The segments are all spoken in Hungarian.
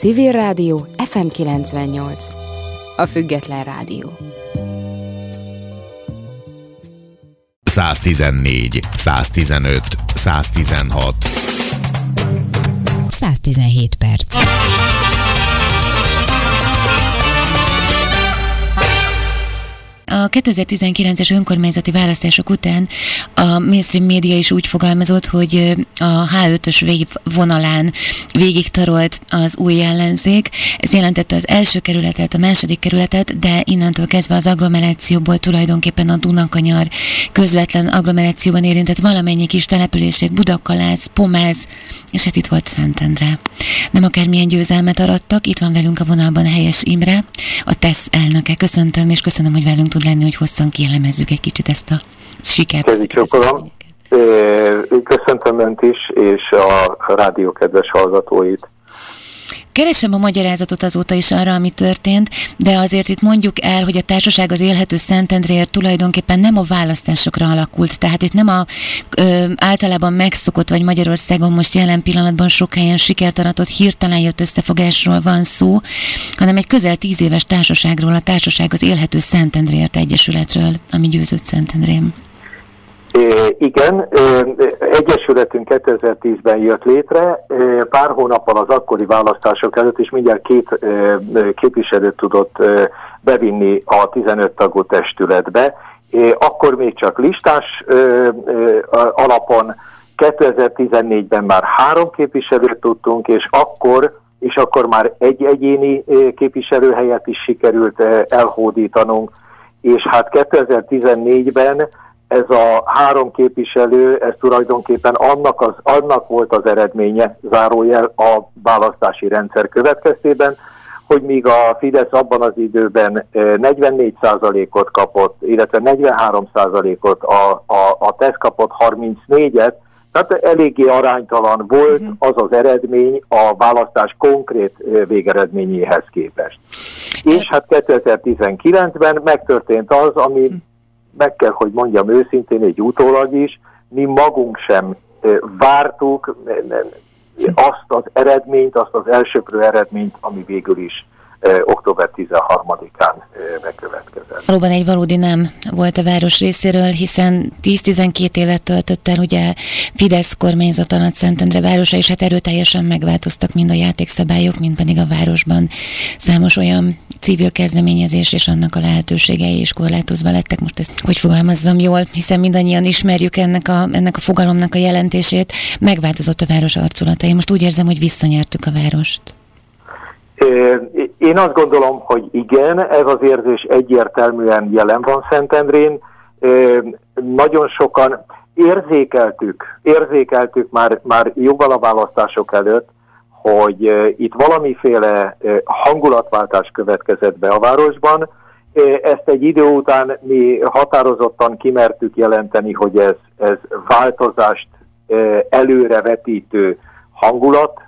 Civil Rádió FM 98. A Független Rádió. 114, 115, 116. 117 perc. A 2019-es önkormányzati választások után a mainstream média is úgy fogalmazott, hogy a H5-ös vonalán végig tarolt az új ellenzék. Ez jelentette az első kerületet, a második kerületet, de innentől kezdve az agglomerációból tulajdonképpen a Dunakanyar közvetlen agglomerációban érintett valamennyi kis települését, Budakalász, Pomáz, és hát itt volt Szentendre. Nem akármilyen győzelmet arattak, itt van velünk a vonalban Helyes Imre, a TESZ elnöke. Köszöntöm, és köszönöm, hogy velünk tud lenni, hogy hosszan kielemezzük egy kicsit ezt a sikert. Köszöntöm Önt is, és a rádió kedves hallgatóit. Keresem a magyarázatot azóta is arra, ami történt, de azért itt mondjuk el, hogy a társaság az élhető Szentendréért tulajdonképpen nem a választásokra alakult. Tehát itt nem a ö, általában megszokott, vagy Magyarországon most jelen pillanatban sok helyen sikert aratott hirtelen jött összefogásról van szó, hanem egy közel tíz éves társaságról, a társaság az élhető Szentendréért Egyesületről, ami győzött Szentendrém. Igen, Egyesületünk 2010-ben jött létre, pár hónappal az akkori választások előtt is mindjárt két képviselőt tudott bevinni a 15 tagú testületbe. Akkor még csak listás alapon, 2014-ben már három képviselőt tudtunk, és akkor, és akkor már egy egyéni képviselőhelyet is sikerült elhódítanunk, és hát 2014-ben ez a három képviselő, ez tulajdonképpen annak, az, annak volt az eredménye, zárójel a választási rendszer következtében, hogy míg a Fidesz abban az időben 44%-ot eh, kapott, illetve 43%-ot, a, a, a TESZ kapott 34-et, tehát eléggé aránytalan volt mhm. az az eredmény a választás konkrét eh, végeredményéhez képest. És hát 2019-ben megtörtént az, ami mhm meg kell, hogy mondjam őszintén, egy utólag is, mi magunk sem vártuk azt az eredményt, azt az elsőprő eredményt, ami végül is október 13-án bekövetkezett. Valóban egy valódi nem volt a város részéről, hiszen 10-12 évet töltött el ugye Fidesz kormányzat alatt Szentendre városa, és hát erőteljesen megváltoztak mind a játékszabályok, mind pedig a városban számos olyan civil kezdeményezés és annak a lehetőségei is korlátozva lettek. Most ezt hogy fogalmazzam jól, hiszen mindannyian ismerjük ennek a, ennek a fogalomnak a jelentését. Megváltozott a város arculata. Én most úgy érzem, hogy visszanyertük a várost. Én azt gondolom, hogy igen, ez az érzés egyértelműen jelen van Szentendrén. Nagyon sokan érzékeltük, érzékeltük már, már jóval a választások előtt, hogy itt valamiféle hangulatváltás következett be a városban. Ezt egy idő után mi határozottan kimertük jelenteni, hogy ez, ez változást előrevetítő hangulat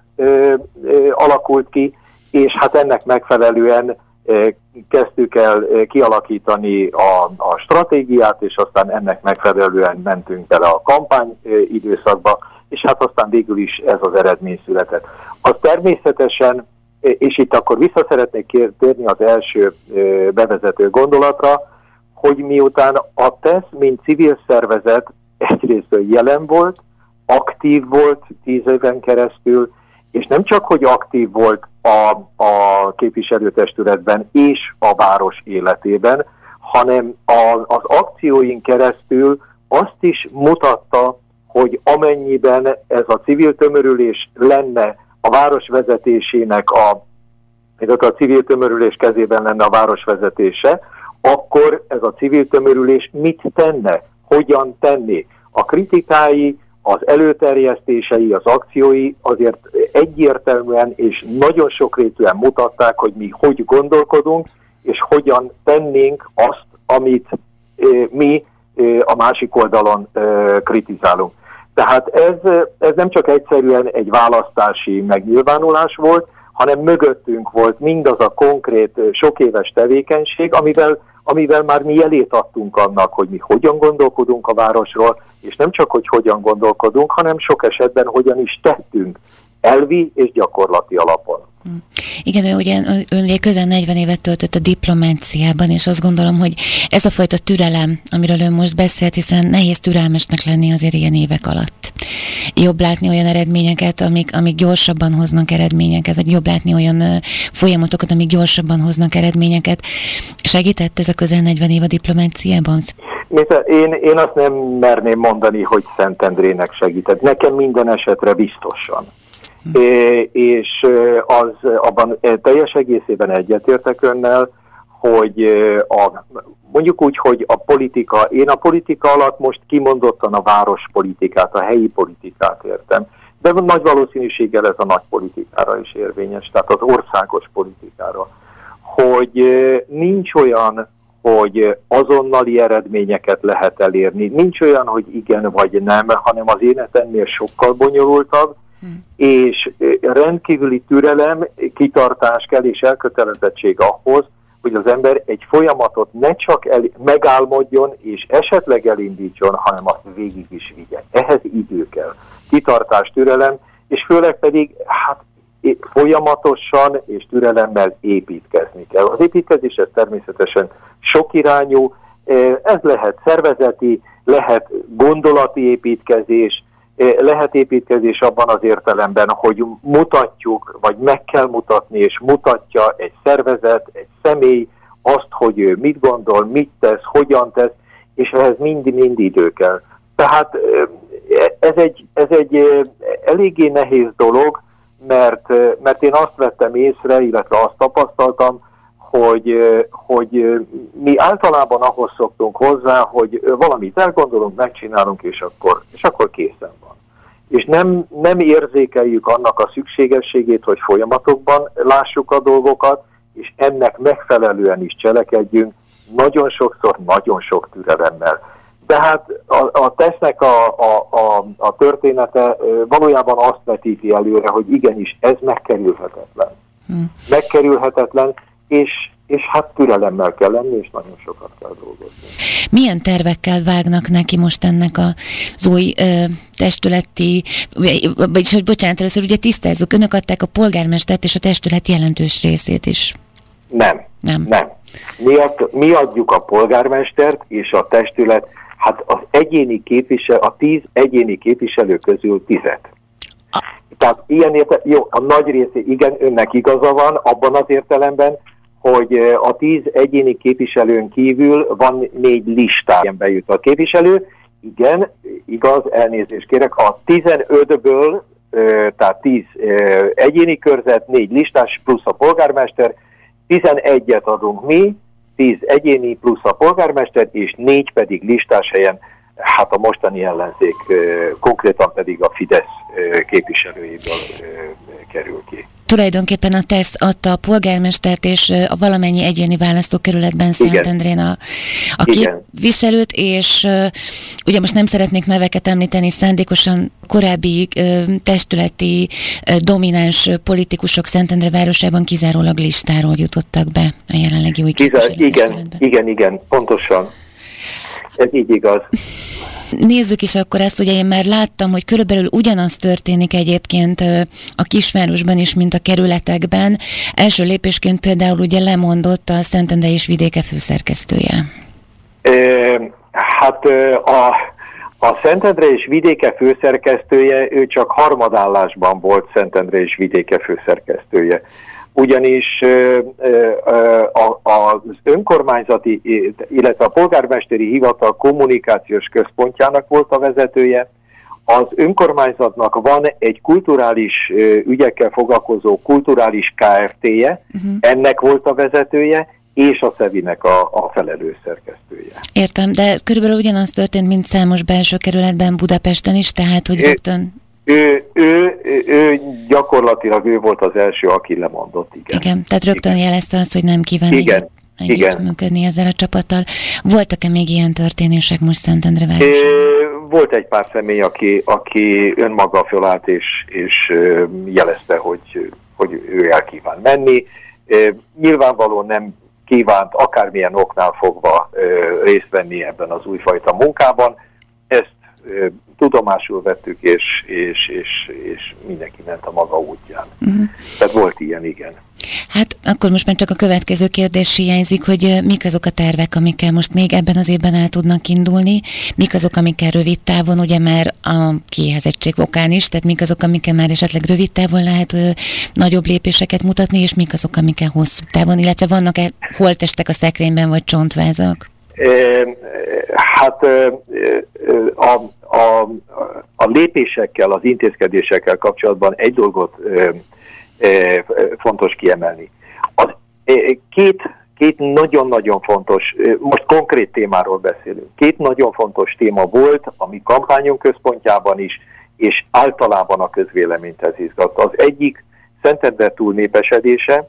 alakult ki, és hát ennek megfelelően kezdtük el kialakítani a, a stratégiát, és aztán ennek megfelelően mentünk bele a kampány időszakba, és hát aztán végül is ez az eredmény született. Az természetesen, és itt akkor vissza térni az első bevezető gondolatra, hogy miután a TESZ, mint civil szervezet egyrészt jelen volt, aktív volt tíz éven keresztül, és nem csak, hogy aktív volt a, a képviselőtestületben és a város életében, hanem a, az akcióink keresztül azt is mutatta, hogy amennyiben ez a civil tömörülés lenne a város vezetésének a, a civil tömörülés kezében lenne a város vezetése, akkor ez a civil tömörülés mit tenne, hogyan tenni. A kritikái, az előterjesztései, az akciói azért egyértelműen és nagyon sokrétűen mutatták, hogy mi hogy gondolkodunk, és hogyan tennénk azt, amit mi a másik oldalon kritizálunk. Tehát ez, ez nem csak egyszerűen egy választási megnyilvánulás volt, hanem mögöttünk volt mindaz a konkrét sok éves tevékenység, amivel, amivel már mi jelét adtunk annak, hogy mi hogyan gondolkodunk a városról, és nem csak, hogy hogyan gondolkodunk, hanem sok esetben hogyan is tettünk elvi és gyakorlati alapon. Igen, ugye, ön közel 40 évet töltött a diplomáciában, és azt gondolom, hogy ez a fajta türelem, amiről ön most beszélt, hiszen nehéz türelmesnek lenni azért ilyen évek alatt. Jobb látni olyan eredményeket, amik, amik gyorsabban hoznak eredményeket, vagy jobb látni olyan folyamatokat, amik gyorsabban hoznak eredményeket. Segített ez a közel 40 év a diplomáciában? Én, én azt nem merném mondani, hogy Szentendrének segített. Nekem minden esetre biztosan. Hm. És az abban teljes egészében egyetértek önnel, hogy a, mondjuk úgy, hogy a politika, én a politika alatt most kimondottan a várospolitikát, a helyi politikát értem, de nagy valószínűséggel ez a nagy politikára is érvényes, tehát az országos politikára, hogy nincs olyan hogy azonnali eredményeket lehet elérni. Nincs olyan, hogy igen vagy nem, hanem az élet ennél sokkal bonyolultabb, hmm. és rendkívüli türelem, kitartás kell és elkötelezettség ahhoz, hogy az ember egy folyamatot ne csak el, megálmodjon és esetleg elindítson, hanem azt végig is vigye. Ehhez idő kell. Kitartás, türelem, és főleg pedig hát folyamatosan és türelemmel építkezni kell. Az építkezés ez természetesen sokirányú, ez lehet szervezeti, lehet gondolati építkezés, lehet építkezés abban az értelemben, hogy mutatjuk, vagy meg kell mutatni, és mutatja egy szervezet, egy személy azt, hogy ő mit gondol, mit tesz, hogyan tesz, és ehhez mind-mind idő kell. Tehát ez egy, ez egy eléggé nehéz dolog, mert, mert én azt vettem észre, illetve azt tapasztaltam, hogy, hogy mi általában ahhoz szoktunk hozzá, hogy valamit elgondolunk, megcsinálunk, és akkor, és akkor készen van. És nem, nem érzékeljük annak a szükségességét, hogy folyamatokban lássuk a dolgokat, és ennek megfelelően is cselekedjünk, nagyon sokszor, nagyon sok türelemmel. Tehát a, a tesznek a, a, a, a története valójában azt vetíti előre, hogy igenis ez megkerülhetetlen. Hmm. Megkerülhetetlen, és, és hát türelemmel kell lenni, és nagyon sokat kell dolgozni. Milyen tervekkel vágnak neki most ennek az új ö, testületi, vagyis hogy bocsánat, először ugye tisztázzuk, önök adták a polgármestert és a testület jelentős részét is. Nem, nem. nem. Mi, ad, mi adjuk a polgármestert és a testület Hát az egyéni képviselő, a tíz egyéni képviselő közül tizet. Tehát ilyen érte, jó, a nagy része, igen, önnek igaza van abban az értelemben, hogy a tíz egyéni képviselőn kívül van négy listán bejut a képviselő. Igen, igaz, elnézést kérek, a 15-ből, tehát 10 egyéni körzet, négy listás plusz a polgármester, 11-et adunk mi, 10 egyéni plusz a polgármester, és négy pedig listás helyen, hát a mostani ellenzék konkrétan pedig a Fidesz képviselőjéből kerül ki. Tulajdonképpen a TESZ adta a polgármestert és a valamennyi egyéni választókerületben Szentendrén a, a képviselőt, és ugye most nem szeretnék neveket említeni, szándékosan korábbi testületi domináns politikusok Szentendre városában kizárólag listáról jutottak be a jelenlegi új képviselőt. Igen, igen, igen, pontosan. Ez így igaz. Nézzük is akkor ezt, ugye én már láttam, hogy körülbelül ugyanaz történik egyébként a kisvárosban is, mint a kerületekben. Első lépésként például ugye lemondott a Szentende és vidéke főszerkesztője. hát a, a Szentendre és vidéke főszerkesztője, ő csak harmadállásban volt Szentendre és vidéke főszerkesztője ugyanis az önkormányzati, illetve a polgármesteri hivatal kommunikációs központjának volt a vezetője, az önkormányzatnak van egy kulturális ügyekkel foglalkozó kulturális KFT-je, uh-huh. ennek volt a vezetője, és a Szevinek a, a felelős szerkesztője. Értem, de körülbelül ugyanaz történt, mint számos belső kerületben Budapesten is, tehát hogy rögtön ő, ő, ő, ő gyakorlatilag ő volt az első, aki lemondott, igen. Igen, tehát rögtön igen. jelezte azt, hogy nem kíván igen. együtt, igen. működni ezzel a csapattal. Voltak-e még ilyen történések most Szentendre városában? Volt egy pár személy, aki, aki önmaga fölállt és, és jelezte, hogy, hogy ő el kíván menni. Nyilvánvalóan nem kívánt akármilyen oknál fogva részt venni ebben az újfajta munkában. Tudomásul vettük, és, és, és, és mindenki ment a maga útján. Uh-huh. Tehát volt ilyen, igen. Hát akkor most már csak a következő kérdés hiányzik, hogy mik azok a tervek, amikkel most még ebben az évben el tudnak indulni, mik azok, amikkel rövid távon, ugye már a kiéhezettség okán is, tehát mik azok, amikkel már esetleg rövid távon lehet ö, nagyobb lépéseket mutatni, és mik azok, amikkel hosszú távon, illetve vannak-e holtestek a szekrényben, vagy csontvázak? Hát a, a, a lépésekkel, az intézkedésekkel kapcsolatban egy dolgot fontos kiemelni. Az, két két nagyon-nagyon fontos, most konkrét témáról beszélünk, két nagyon fontos téma volt a mi kampányunk központjában is, és általában a közvéleményt ez izgatta. Az egyik Szentender népesedése,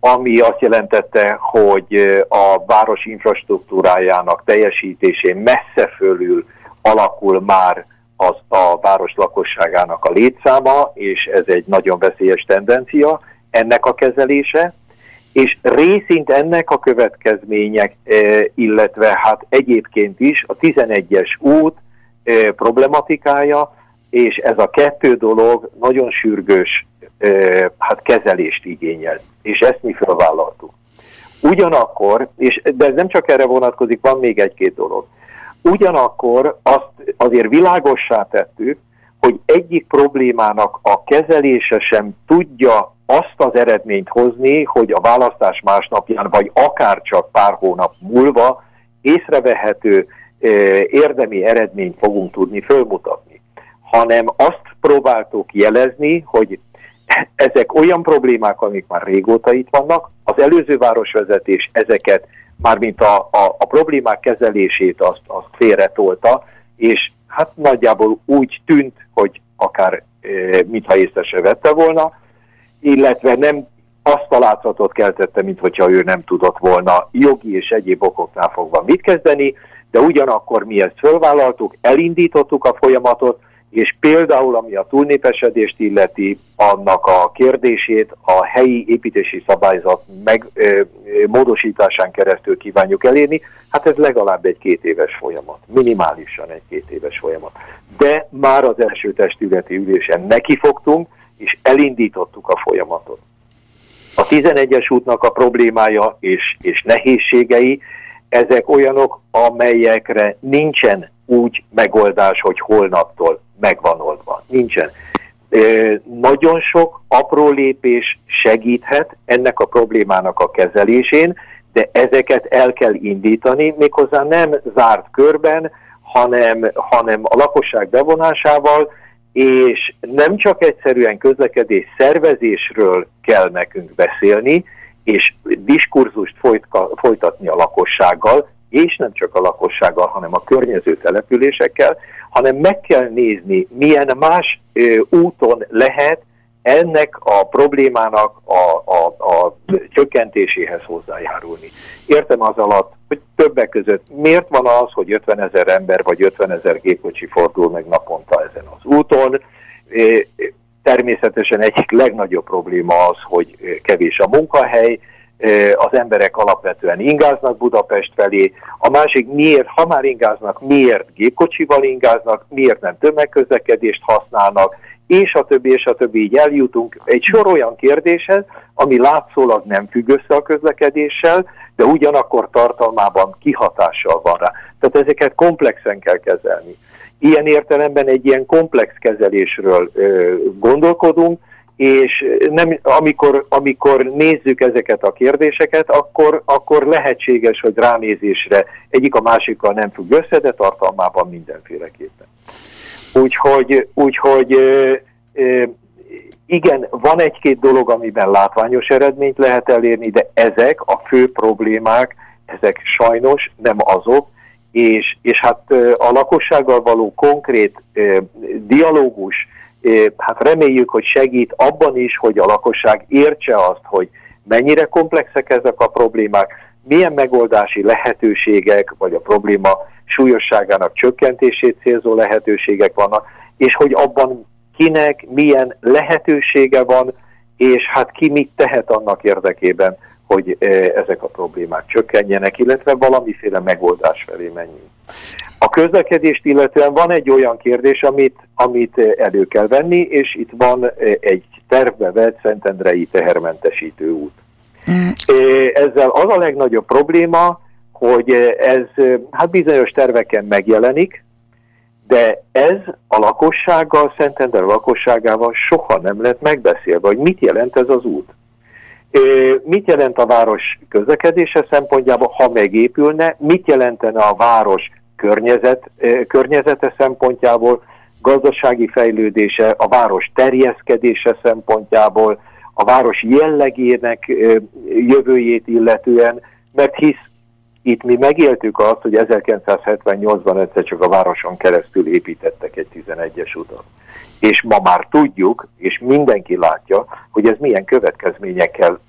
ami azt jelentette, hogy a város infrastruktúrájának teljesítésén messze fölül alakul már az a város lakosságának a létszáma, és ez egy nagyon veszélyes tendencia, ennek a kezelése, és részint ennek a következmények, illetve hát egyébként is a 11-es út problematikája, és ez a kettő dolog nagyon sürgős hát kezelést igényel, és ezt mi felvállaltuk. Ugyanakkor, és, de ez nem csak erre vonatkozik, van még egy-két dolog. Ugyanakkor azt azért világossá tettük, hogy egyik problémának a kezelése sem tudja azt az eredményt hozni, hogy a választás másnapján, vagy akár csak pár hónap múlva észrevehető érdemi eredményt fogunk tudni fölmutatni, hanem azt próbáltuk jelezni, hogy ezek olyan problémák, amik már régóta itt vannak, az előző városvezetés ezeket, mármint a, a, a problémák kezelését azt, azt félretolta, és hát nagyjából úgy tűnt, hogy akár e, mintha észre se vette volna, illetve nem azt a látszatot keltette, mint hogyha ő nem tudott volna jogi és egyéb okoknál fogva mit kezdeni, de ugyanakkor mi ezt fölvállaltuk, elindítottuk a folyamatot, és például ami a túlnépesedést illeti, annak a kérdését a helyi építési szabályzat meg, ö, módosításán keresztül kívánjuk elérni, hát ez legalább egy két éves folyamat, minimálisan egy két éves folyamat. De már az első testületi ülésen nekifogtunk, és elindítottuk a folyamatot. A 11-es útnak a problémája és, és nehézségei, ezek olyanok, amelyekre nincsen úgy megoldás, hogy holnaptól megvan oldva. Nincsen. Nagyon sok apró lépés segíthet ennek a problémának a kezelésén, de ezeket el kell indítani, méghozzá nem zárt körben, hanem, hanem a lakosság bevonásával, és nem csak egyszerűen közlekedés szervezésről kell nekünk beszélni, és diskurzust folytatni a lakossággal, és nem csak a lakossággal, hanem a környező településekkel, hanem meg kell nézni, milyen más ö, úton lehet ennek a problémának a, a, a csökkentéséhez hozzájárulni. Értem az alatt, hogy többek között miért van az, hogy 50 ezer ember vagy 50 ezer gépkocsi fordul meg naponta ezen az úton. Természetesen egyik legnagyobb probléma az, hogy kevés a munkahely, az emberek alapvetően ingáznak Budapest felé, a másik miért, ha már ingáznak, miért gépkocsival ingáznak, miért nem tömegközlekedést használnak, és a többi, és a többi, így eljutunk egy sor olyan kérdéshez, ami látszólag nem függ össze a közlekedéssel, de ugyanakkor tartalmában kihatással van rá. Tehát ezeket komplexen kell kezelni. Ilyen értelemben egy ilyen komplex kezelésről ö, gondolkodunk, és nem, amikor, amikor nézzük ezeket a kérdéseket, akkor, akkor lehetséges, hogy ránézésre egyik a másikkal nem függ össze, de tartalmában mindenféleképpen. Úgyhogy, úgyhogy igen, van egy-két dolog, amiben látványos eredményt lehet elérni, de ezek a fő problémák, ezek sajnos nem azok, és, és hát a lakossággal való konkrét dialógus, hát reméljük, hogy segít abban is, hogy a lakosság értse azt, hogy mennyire komplexek ezek a problémák, milyen megoldási lehetőségek, vagy a probléma súlyosságának csökkentését célzó lehetőségek vannak, és hogy abban kinek milyen lehetősége van, és hát ki mit tehet annak érdekében, hogy ezek a problémák csökkenjenek, illetve valamiféle megoldás felé menjünk. A közlekedést illetően van egy olyan kérdés, amit, amit elő kell venni, és itt van egy tervbe vett Szentendrei tehermentesítő út. Mm. Ezzel az a legnagyobb probléma, hogy ez hát bizonyos terveken megjelenik, de ez a lakossággal, Szentender lakosságával soha nem lett megbeszélve, hogy mit jelent ez az út. Mit jelent a város közlekedése szempontjából, ha megépülne, mit jelentene a város környezet, környezete szempontjából, gazdasági fejlődése, a város terjeszkedése szempontjából, a város jellegének jövőjét illetően, mert hisz itt mi megéltük azt, hogy 1978-ban egyszer csak a városon keresztül építettek egy 11-es utat. És ma már tudjuk, és mindenki látja, hogy ez milyen következményekkel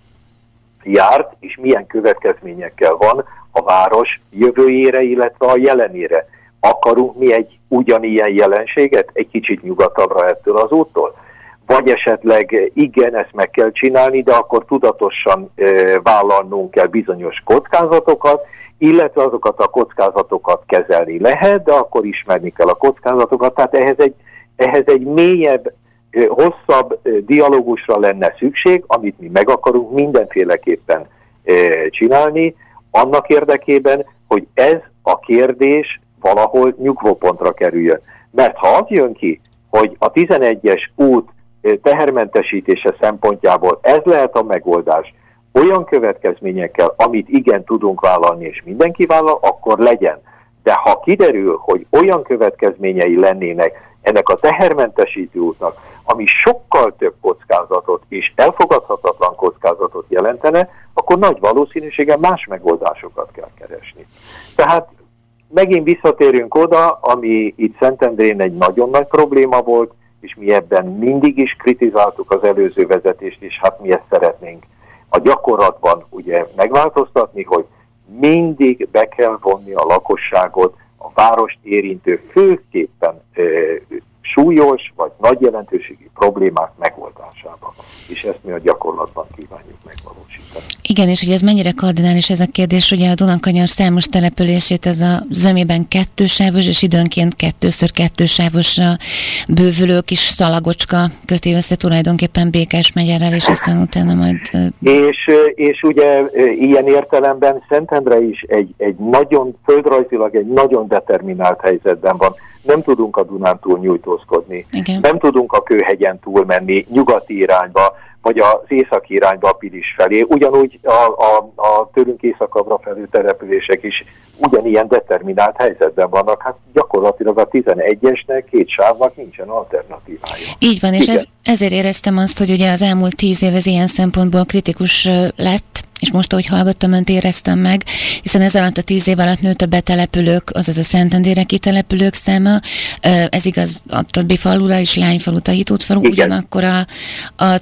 járt, és milyen következményekkel van a város jövőjére, illetve a jelenére. Akarunk mi egy ugyanilyen jelenséget, egy kicsit nyugatabbra ettől az úttól? Vagy esetleg igen, ezt meg kell csinálni, de akkor tudatosan e, vállalnunk kell bizonyos kockázatokat, illetve azokat a kockázatokat kezelni lehet, de akkor ismerni kell a kockázatokat. Tehát ehhez egy, ehhez egy mélyebb, hosszabb dialógusra lenne szükség, amit mi meg akarunk mindenféleképpen csinálni, annak érdekében, hogy ez a kérdés valahol nyugvópontra kerüljön. Mert ha az jön ki, hogy a 11-es út tehermentesítése szempontjából ez lehet a megoldás, olyan következményekkel, amit igen tudunk vállalni, és mindenki vállal, akkor legyen. De ha kiderül, hogy olyan következményei lennének ennek a tehermentesítő útnak, ami sokkal több kockázatot és elfogadhatatlan kockázatot jelentene, akkor nagy valószínűséggel más megoldásokat kell keresni. Tehát megint visszatérünk oda, ami itt Szentendrén egy nagyon nagy probléma volt, és mi ebben mindig is kritizáltuk az előző vezetést, és hát mi ezt szeretnénk a gyakorlatban ugye megváltoztatni, hogy mindig be kell vonni a lakosságot a várost érintő főképpen súlyos vagy nagy jelentőségi problémák megoldásába. És ezt mi a gyakorlatban kívánjuk megvalósítani. Igen, és hogy ez mennyire kardinális ez a kérdés, ugye a Dunankanyar számos települését ez a zömében kettősávos, és időnként kettőször kettősávosra bővülő kis szalagocska köti össze tulajdonképpen Békás megyerrel, és aztán utána majd... És, és ugye ilyen értelemben Szentendre is egy, egy nagyon, földrajzilag egy nagyon determinált helyzetben van nem tudunk a Dunántúl nyújtózkodni, Igen. nem tudunk a Kőhegyen túlmenni nyugati irányba, vagy az északi irányba a Pilis felé. Ugyanúgy a, a, a tőlünk északabbra felő települések is ugyanilyen determinált helyzetben vannak. Hát gyakorlatilag a 11-esnek, két sávnak nincsen alternatívája. Így van, és ez, ezért éreztem azt, hogy ugye az elmúlt tíz év ez ilyen szempontból kritikus lett, és most, ahogy hallgattam, önt éreztem meg, hiszen ez alatt a tíz év alatt nőtt a betelepülők, azaz a Szentendére kitelepülők száma, ez igaz a többi falura is, Lányfalu, falu, ugyanakkor a, a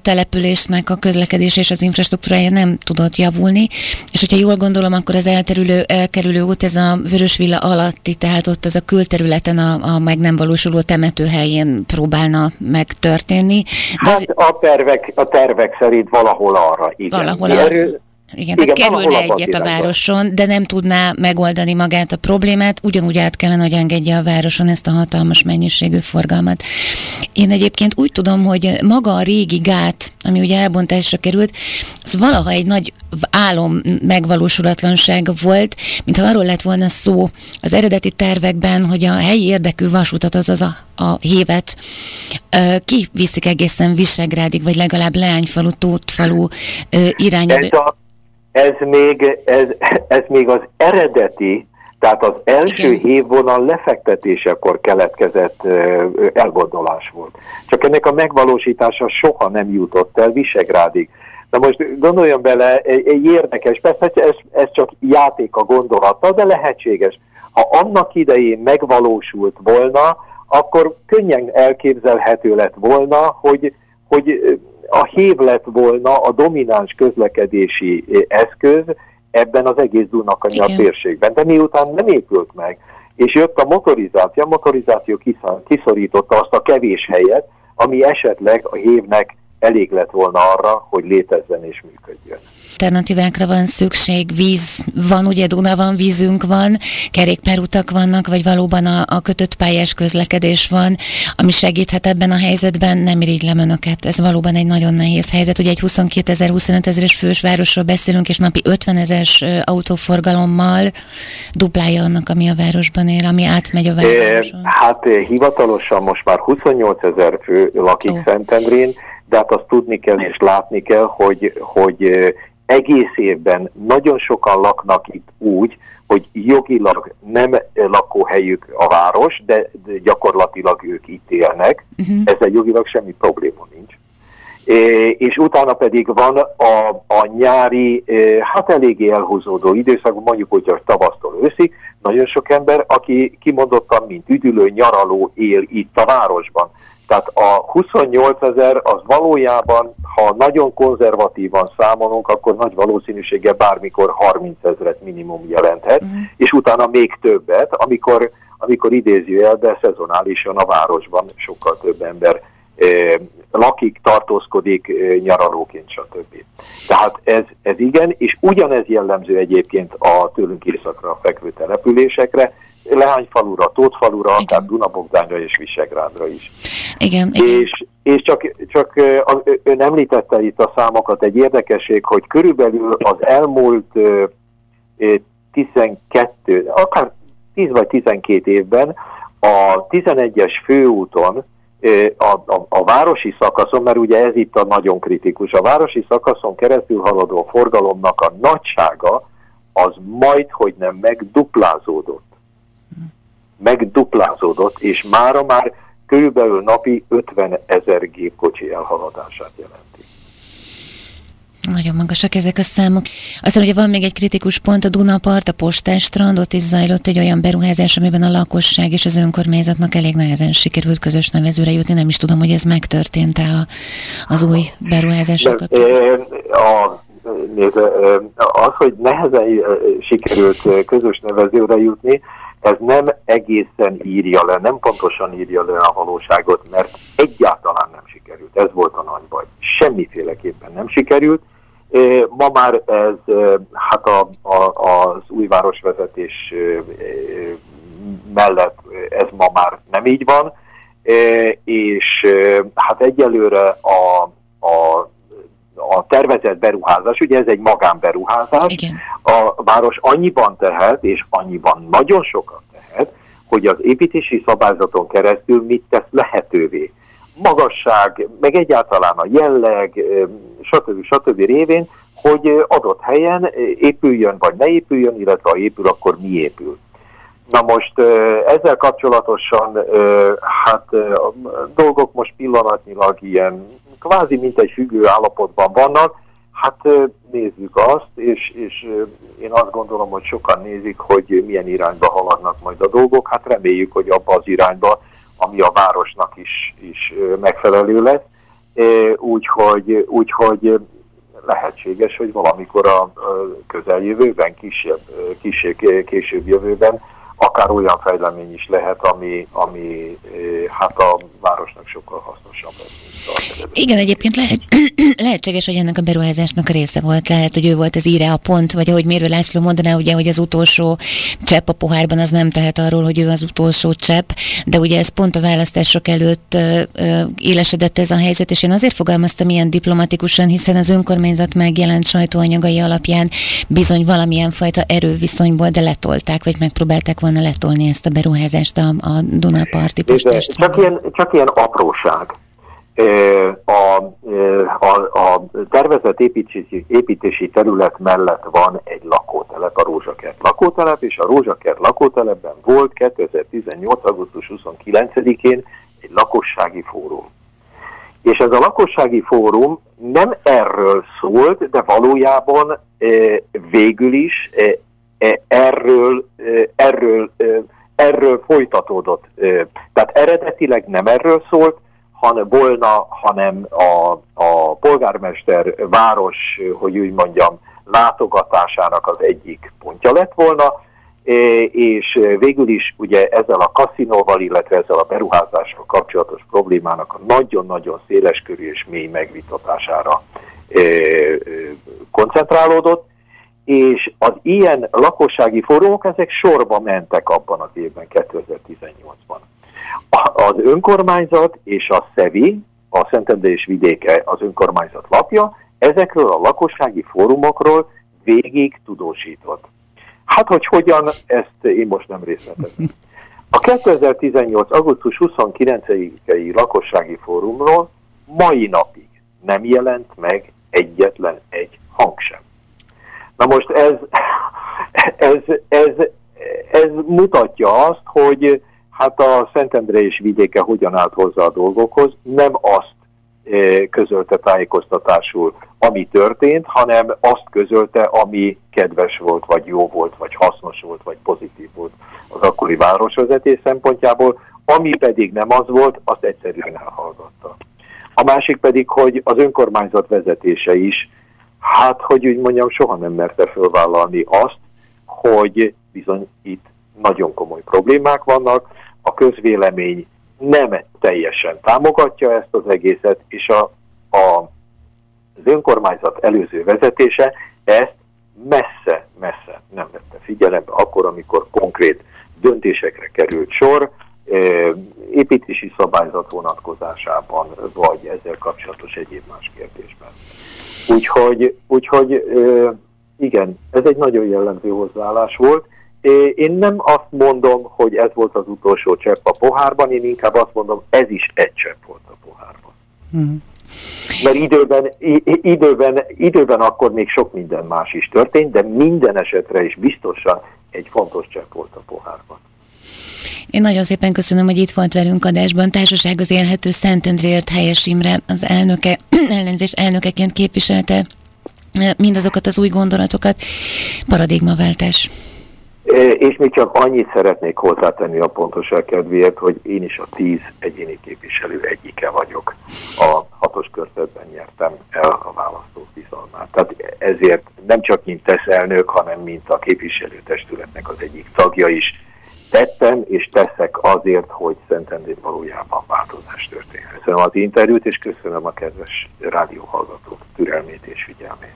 településnek a közlekedés és az infrastruktúrája nem tudott javulni, és hogyha jól gondolom, akkor az elterülő, elkerülő út, ez a Vörösvilla alatti, tehát ott az a külterületen a, a meg nem valósuló temetőhelyén próbálna megtörténni. De hát az... a, tervek, a tervek szerint valahol arra, igen. Valahol arra. Igen, Igen tehát kerülne egyet a városon, de nem tudná megoldani magát a problémát, ugyanúgy át kellene, hogy engedje a városon ezt a hatalmas mennyiségű forgalmat. Én egyébként úgy tudom, hogy maga a régi gát, ami ugye elbontásra került, az valaha egy nagy álom megvalósulatlanság volt, mintha arról lett volna szó az eredeti tervekben, hogy a helyi érdekű vasutat, azaz a, a hévet kiviszik egészen Visegrádig, vagy legalább Leányfalu, Tótfalu irányába ez még, ez, ez még az eredeti, tehát az első Igen. évvonal lefektetésekor keletkezett elgondolás volt. Csak ennek a megvalósítása soha nem jutott el Visegrádig. Na most gondoljon bele, egy, érdekes, persze ez, ez csak játék a gondolata, de lehetséges. Ha annak idején megvalósult volna, akkor könnyen elképzelhető lett volna, hogy, hogy a hív lett volna a domináns közlekedési eh, eszköz ebben az egész Dunakanyar térségben. De miután nem épült meg, és jött a motorizáció, a motorizáció kiszorította azt a kevés helyet, ami esetleg a hévnek elég lett volna arra, hogy létezzen és működjön alternatívákra van szükség, víz van, ugye Duna van, vízünk van, kerékpárutak vannak, vagy valóban a, a kötött pályás közlekedés van, ami segíthet ebben a helyzetben, nem irigylem önöket. Ez valóban egy nagyon nehéz helyzet. Ugye egy 22 ezer, 25 ezeres fős városról beszélünk, és napi 50 ezeres autóforgalommal duplája annak, ami a városban él, ami átmegy a városon. Hát hivatalosan most már 28 ezer fő lakik oh. Szentendrén, de hát azt tudni kell és látni kell, hogy, hogy egész évben nagyon sokan laknak itt úgy, hogy jogilag nem lakóhelyük a város, de gyakorlatilag ők itt élnek. Uh-huh. Ezzel jogilag semmi probléma nincs. És utána pedig van a, a nyári, hát eléggé elhúzódó időszak, mondjuk, hogy a tavasztól őszig, nagyon sok ember, aki kimondottan, mint üdülő, nyaraló él itt a városban. Tehát a 28 ezer az valójában, ha nagyon konzervatívan számolunk, akkor nagy valószínűséggel bármikor 30 ezeret minimum jelenthet, uh-huh. és utána még többet, amikor, amikor idézőjelben szezonálisan a városban sokkal több ember eh, lakik, tartózkodik eh, nyaralóként, stb. Tehát ez, ez igen, és ugyanez jellemző egyébként a tőlünk északra fekvő településekre, Leányfalura, Tótfalura, igen. akár Dunabogdányra és Visegrádra is. Igen, igen. És, és csak, csak az, ön említette itt a számokat, egy érdekesség, hogy körülbelül az elmúlt 12, akár 10 vagy 12 évben a 11-es főúton a, a, a városi szakaszon, mert ugye ez itt a nagyon kritikus, a városi szakaszon keresztül haladó forgalomnak a nagysága az majd, hogy nem megduplázódott megduplázódott, és mára már körülbelül napi 50 ezer gépkocsi elhaladását jelenti. Nagyon magasak ezek a számok. Aztán ugye van még egy kritikus pont, a Dunapart, a Postás strand, ott is zajlott egy olyan beruházás, amiben a lakosság és az önkormányzatnak elég nehezen sikerült közös nevezőre jutni. Nem is tudom, hogy ez megtörtént-e az új beruházással kapcsolatban. A, az, hogy nehezen sikerült közös nevezőre jutni, ez nem egészen írja le, nem pontosan írja le a valóságot, mert egyáltalán nem sikerült. Ez volt a nagy baj. Semmiféleképpen nem sikerült. Ma már ez, hát a, a, az új városvezetés mellett ez ma már nem így van, és hát egyelőre a, a a tervezett beruházás, ugye ez egy magánberuházás, Igen. a város annyiban tehet, és annyiban nagyon sokat tehet, hogy az építési szabályzaton keresztül mit tesz lehetővé. Magasság, meg egyáltalán a jelleg, stb. stb. révén, hogy adott helyen épüljön vagy ne épüljön, illetve ha épül, akkor mi épül. Na most ezzel kapcsolatosan hát a dolgok most pillanatnyilag ilyen kvázi mint egy függő állapotban vannak, hát nézzük azt, és, és én azt gondolom, hogy sokan nézik, hogy milyen irányba haladnak majd a dolgok, hát reméljük, hogy abba az irányba, ami a városnak is, is megfelelő lesz, úgyhogy, úgyhogy lehetséges, hogy valamikor a közeljövőben, kisebb, kisebb, később jövőben akár olyan fejlemény is lehet, ami, ami hát a városnak sokkal hasznosabb. Igen, egyébként lehet, lehetséges, hogy ennek a beruházásnak a része volt. Lehet, hogy ő volt az íre a pont, vagy ahogy Mérő László mondaná, ugye, hogy az utolsó csepp a pohárban az nem tehet arról, hogy ő az utolsó csepp, de ugye ez pont a választások előtt élesedett ez a helyzet, és én azért fogalmaztam ilyen diplomatikusan, hiszen az önkormányzat megjelent sajtóanyagai alapján bizony valamilyen fajta erőviszonyból, de letolták, vagy megpróbálták volna letolni ezt a beruházást a, a Dunaparti postás. Csak ilyen, csak ilyen apróság a, a, a tervezett építési, építési terület mellett van egy lakótelep, a Rózsakert lakótelep, és a Rózsakert lakótelepben volt 2018. augusztus 29-én egy lakossági fórum. És ez a lakossági fórum nem erről szólt, de valójában végül is erről, erről, erről folytatódott. Tehát eredetileg nem erről szólt, hanem volna, hanem a, a polgármester város, hogy úgy mondjam, látogatásának az egyik pontja lett volna, és végül is ugye ezzel a kaszinóval, illetve ezzel a beruházással kapcsolatos problémának a nagyon-nagyon széleskörű és mély megvitatására koncentrálódott, és az ilyen lakossági fórumok, ezek sorba mentek abban az évben, 2018-ban. Az önkormányzat és a SZEVI, a Szentendrei és Vidéke az önkormányzat lapja, ezekről a lakossági fórumokról végig tudósított. Hát, hogy hogyan, ezt én most nem részletezem. A 2018. augusztus 29-i lakossági fórumról mai napig nem jelent meg egyetlen egy hang sem. Na most ez, ez, ez, ez mutatja azt, hogy hát a Szentendre és vidéke hogyan állt hozzá a dolgokhoz, nem azt e, közölte tájékoztatásul, ami történt, hanem azt közölte, ami kedves volt, vagy jó volt, vagy hasznos volt, vagy pozitív volt az akkori városvezetés szempontjából, ami pedig nem az volt, azt egyszerűen elhallgatta. A másik pedig, hogy az önkormányzat vezetése is, hát, hogy úgy mondjam, soha nem merte fölvállalni azt, hogy bizony itt nagyon komoly problémák vannak, a közvélemény nem teljesen támogatja ezt az egészet, és a, a, az önkormányzat előző vezetése ezt messze-messze nem vette figyelembe, akkor, amikor konkrét döntésekre került sor, építési szabályzat vonatkozásában, vagy ezzel kapcsolatos egyéb más kérdésben. Úgyhogy, úgyhogy igen, ez egy nagyon jellemző hozzáállás volt. Én nem azt mondom, hogy ez volt az utolsó csepp a pohárban, én inkább azt mondom, ez is egy csepp volt a pohárban. Hmm. Mert időben, időben, időben akkor még sok minden más is történt, de minden esetre is biztosan egy fontos csepp volt a pohárban. Én nagyon szépen köszönöm, hogy itt volt velünk adásban. Társaság az élhető Szentendrért Helyes Imre, az elnöke, ellenzés elnökeként képviselte mindazokat az új gondolatokat. Paradigmaváltás. És még csak annyit szeretnék hozzátenni a pontoság kedvéért, hogy én is a tíz egyéni képviselő egyike vagyok. A hatos körzetben nyertem el a választók bizalmát. Tehát ezért nem csak mint tesz elnök, hanem mint a képviselőtestületnek az egyik tagja is tettem és teszek azért, hogy Szentendrén valójában változás történjen. Köszönöm az interjút, és köszönöm a kedves rádióhallgatók türelmét és figyelmét.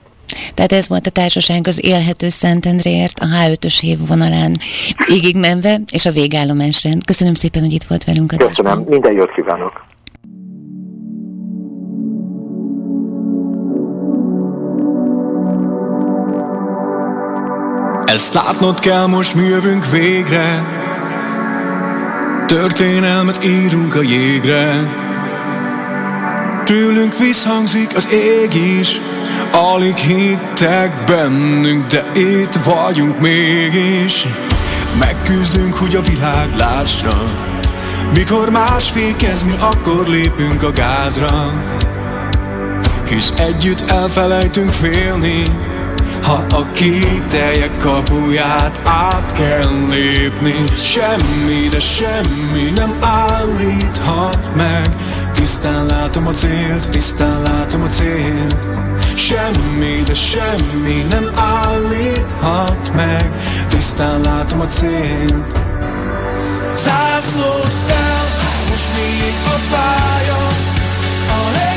Tehát ez volt a társaság az élhető Szentendréért a H5-ös hév vonalán végig menve, és a végállomásán. Köszönöm szépen, hogy itt volt velünk a Köszönöm, minden jót kívánok! Ezt látnod kell, most mi jövünk végre Történelmet írunk a jégre. Tőlünk visszhangzik az ég is Alig hittek bennünk, de itt vagyunk mégis. Megküzdünk, hogy a világ lássa Mikor más fékezni, akkor lépünk a gázra. Hisz együtt elfelejtünk félni ha a kételjek kapuját át kell lépni Semmi, de semmi nem állíthat meg. Tisztán látom a célt, tisztán látom a célt. Semmi, de semmi nem állíthat meg. Tisztán látom a célt. Zászlót fel, most még a pálya. A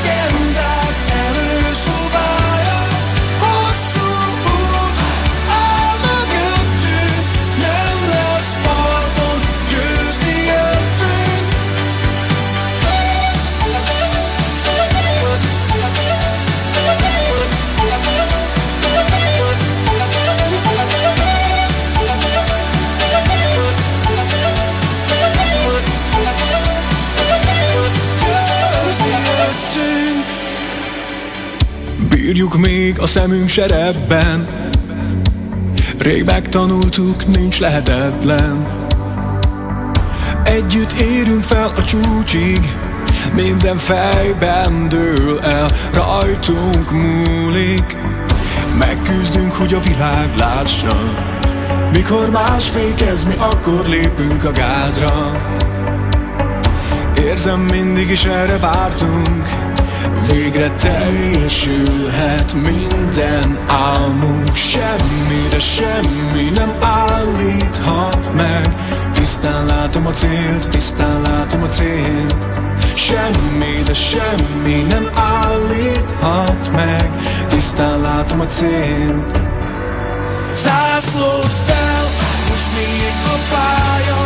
szemünk serebben Rég megtanultuk, nincs lehetetlen. Együtt érünk fel a csúcsig Minden fejben dől el Rajtunk múlik. Megküzdünk, hogy a világ lássa Mikor más fékez, mi akkor lépünk a gázra. Érzem, mindig is erre vártunk Végre teljesülhet minden álmunk. Semmi, de semmi nem állíthat meg. Tisztán látom a célt, tisztán látom a célt. Semmi, de semmi nem állíthat meg. Tisztán látom a célt. Zászlót fel, most még a pálya?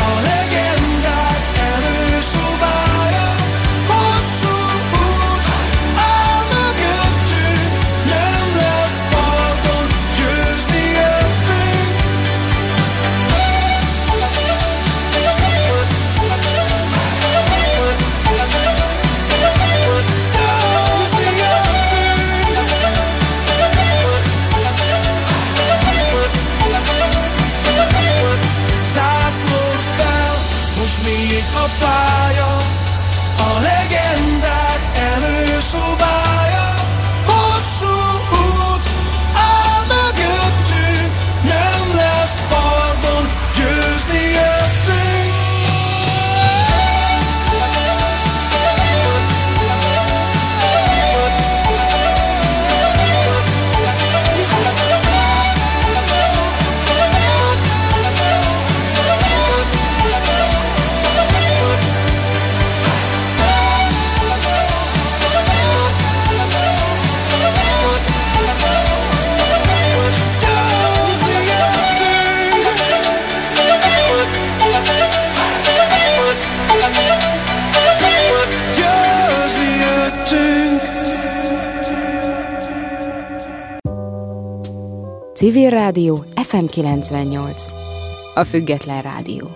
A legendák Civil Rádió FM 98. A Független Rádió.